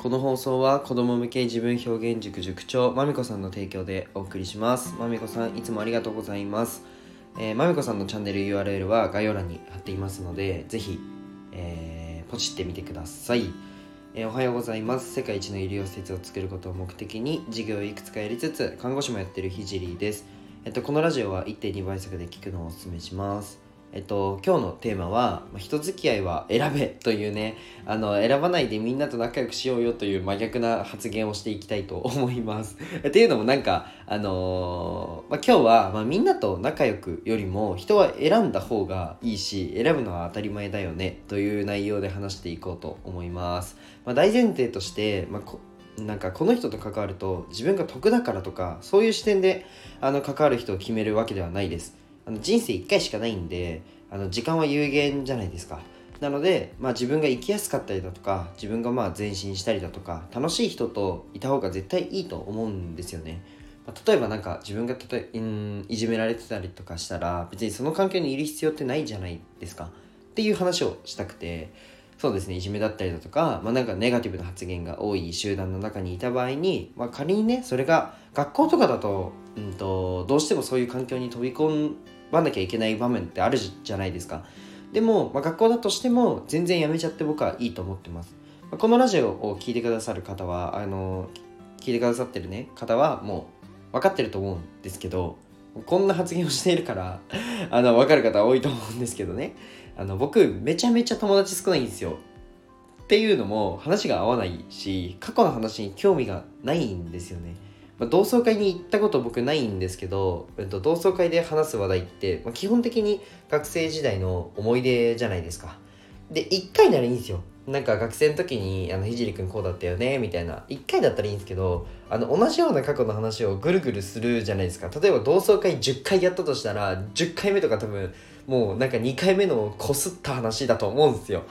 この放送は子供向け自分表現塾塾長まみこさんの提供でお送りします。まみこさんいつもありがとうございます。えー、まみこさんのチャンネル URL は概要欄に貼っていますのでぜひ、えー、ポチってみてください、えー、おはようございます。世界一の医療施設を作ることを目的に事業をいくつかやりつつ看護師もやってるひじりです。えっとこのラジオは1.2倍速で聞くのをお勧めします。えっと、今日のテーマは「人付き合いは選べ」というねあの選ばないでみんなと仲良くしようよという真逆な発言をしていきたいと思います。っていうのもなんか、あのー、まあ、今日は、まあ、みんなと仲良くよりも人は選んだ方がいいし選ぶのは当たり前だよねという内容で話していこうと思います。まあ、大前提として、まあ、なんかこの人と関わると自分が得だからとかそういう視点であの関わる人を決めるわけではないです。あの人生1回しかないんであの時間は有限じゃないですか。なので、まあ、自分が生きやすかったりだとか自分がまあ前進したりだとか楽しい人といた方が絶対いいと思うんですよね、ま、例えばなんか自分がたとんいじめられてたりとかしたら別にその環境にいる必要ってないじゃないですか。っていう話をしたくてそうですねいじめだったりだとか、まあ、なんかネガティブな発言が多い集団の中にいた場合に、まあ、仮にねそれが学校とかだと,、うんとどうしてもそういう環境に飛び込ばなきゃいけない場面ってあるじゃないですか。でも、まあ、学校だとしても全然やめちゃって僕はいいと思ってます、まあ、このラジオを聴いてくださる方はあの聞いてくださってるね方はもう分かってると思うんですけどこんな発言をしているから あの分かる方多いと思うんですけどね。あの僕めちゃめちゃ友達少ないんですよ。っていうのも話が合わないし過去の話に興味がないんですよね。まあ、同窓会に行ったこと僕ないんですけど、えっと、同窓会で話す話題って、まあ、基本的に学生時代の思い出じゃないですか。で、1回ならいいんですよ。なんか学生の時に、あの、ひじりくんこうだったよね、みたいな。1回だったらいいんですけど、あの、同じような過去の話をぐるぐるするじゃないですか。例えば同窓会10回やったとしたら、10回目とか多分、もうなんか2回目のこすった話だと思うんですよ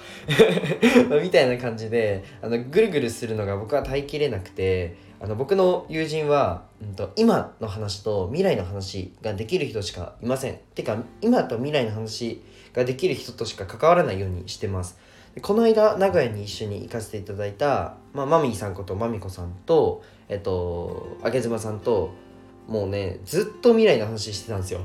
みたいな感じであのぐるぐるするのが僕は耐えきれなくてあの僕の友人は、うんと、今の話と未来の話ができる人しかいません。てか今と未来の話ができる人としか関わらないようにしてます。でこの間名古屋に一緒に行かせていただいた、まあ、マミーさんことマミコさんとえっとあ妻さんともうねずっと未来の話してたんですよ。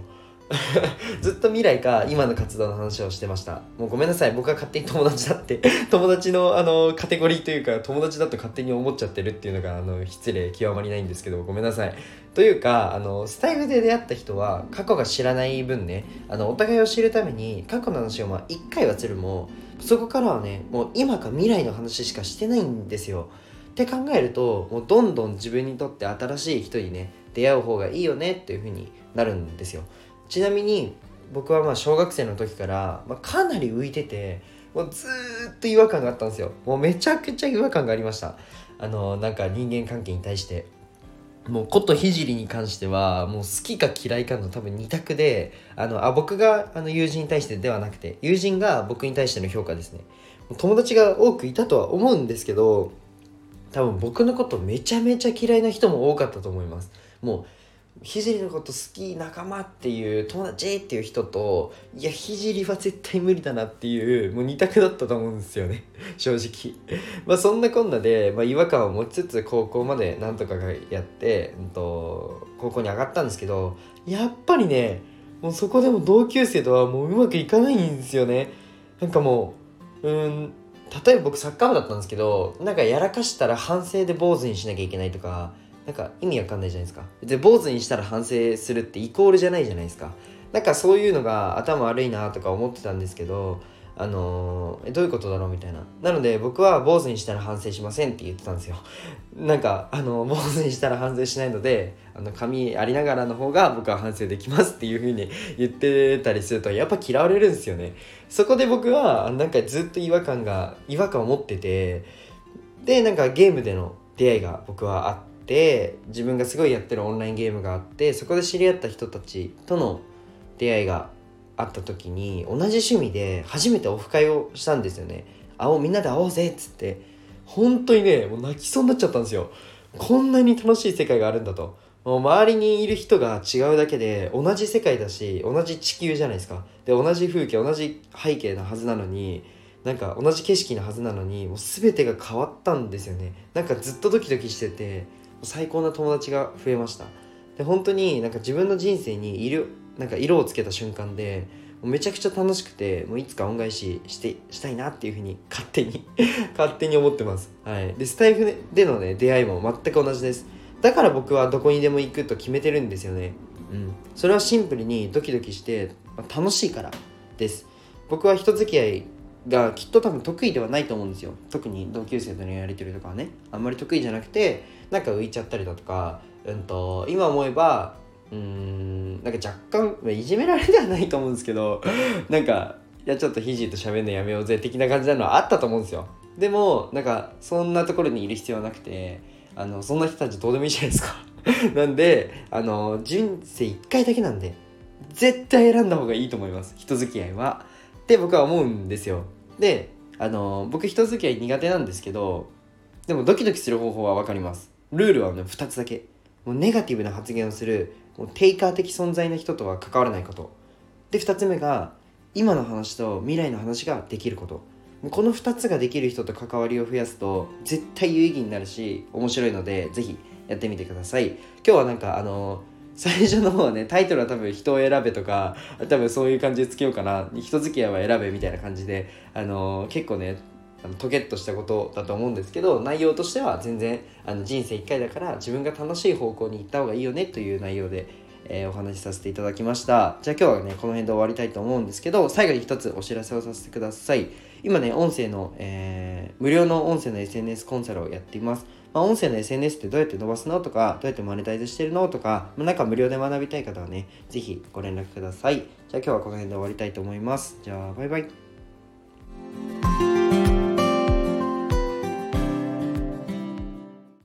ずっと未来か今の活動の話をしてました。もうごめんなさい。僕が勝手に友達だって。友達のあのカテゴリーというか友達だと勝手に思っちゃってるっていうのがあの失礼極まりないんですけどごめんなさい。というかあのスタイフで出会った人は過去が知らない分ねあのお互いを知るために過去の話をまあ1回はするもそこからはねもう今か未来の話しかしてないんですよ。って考えるともうどんどん自分にとって新しい人にね出会う方がいいよねっていう風になるんですよ。ちなみに僕はまあ小学生の時から、まあ、かなり浮いててもうずっと違和感があったんですよ。もうめちゃくちゃ違和感がありました。あのなんか人間関係に対して。もうことひじりに関してはもう好きか嫌いかの多分2択であのあ僕があの友人に対してではなくて友人が僕に対しての評価ですね。友達が多くいたとは思うんですけど多分僕のことめちゃめちゃ嫌いな人も多かったと思います。もうひじりのこと好き仲間っていう友達っていう人といやひじりは絶対無理だなっていうもう2択だったと思うんですよね。正直。まあそんなこんなで、まあ、違和感を持ちつつ高校までなんとかやって、うんと、高校に上がったんですけどやっぱりねもうそこでも同級生とはもううまくいかないんですよね。なんかもううん例えば僕サッカー部だったんですけどなんかやらかしたら反省で坊主にしなきゃいけないとかなんか意味わかんないじゃないですか。で坊主にしたら反省するってイコールじゃないじゃないですか。なんかそういうのが頭悪いなとか思ってたんですけどあのー、どういうことだろうみたいな。なので僕は坊主にしたら反省しませんって言ってたんですよ。なんかあの坊主にしたら反省しないのであの髪ありながらの方が僕は反省できますっていう風に言ってたりするとやっぱ嫌われるんですよね。そこで僕はなんかずっと違和感が違和感を持っててでなんかゲームでの出会いが僕はあってって自分がすごいやってるオンラインゲームがあってそこで知り合った人たちとの出会いがあった時に同じ趣味で初めてオフ会をしたんですよね。会おうみんなで会おうぜっつって。本当にねもう泣きそうになっちゃったんですよ。こんなに楽しい世界があるんだと。もう周りにいる人が違うだけで同じ世界だし同じ地球じゃないですか。で同じ風景同じ背景なはずなのになんか同じ景色のはずなのにもう全てが変わったんですよね。なんかずっとドキドキしてて。最高な友達が増えました。で本当になんか自分の人生に色なんか色をつけた瞬間でめちゃくちゃ楽しくてもういつか恩返ししてしたいなっていうふうに勝手に 勝手に思ってます、はい、でスタイフでのね出会いも全く同じです。だから僕はどこにでも行くと決めてるんですよね。うん。それはシンプルにドキドキして楽しいからです。僕は人付き合いがきっと多分得意ではないと思うんですよ。特に同級生とのやり取りとかはね。あんまり得意じゃなくてなんか浮いちゃったりだとか、うんと、今思えばうんなんか若干いじめられではないと思うんですけど なんかいやちょっとひじと喋るのやめようぜ的な感じなのはあったと思うんですよ。でもなんかそんなところにいる必要はなくてあのそんな人たちどうでもいいじゃないですか。なんであの人生1回だけなんで絶対選んだ方がいいと思います。人付き合いは。って僕は思うんですよ。であの僕人付き合い苦手なんですけどでもドキドキする方法は分かります。ルールはね2つだけ。もうネガティブな発言をするもうテイカー的存在の人とは関わらないこと。で2つ目が今の話と未来の話ができること。この2つができる人と関わりを増やすと絶対有意義になるし面白いのでぜひやってみてください。今日はなんかあの最初の方はねタイトルは多分人を選べとか多分そういう感じでつけようかな。人付き合いは選べみたいな感じであの結構ねトゲッとしたことだと思うんですけど内容としては全然あの人生1回だから自分が楽しい方向に行った方がいいよねという内容で、えー、お話しさせていただきました。じゃあ今日はねこの辺で終わりたいと思うんですけど最後に一つお知らせをさせてください。今ね音声の、えー、無料の音声の SNS コンサルをやっています。まあ、音声の SNS ってどうやって伸ばすのとか、どうやってマネタイズしてるのとか、まあ、なんか無料で学びたい方はね、ぜひご連絡ください。じゃあ今日はこの辺で終わりたいと思います。じゃあ、バイバイ。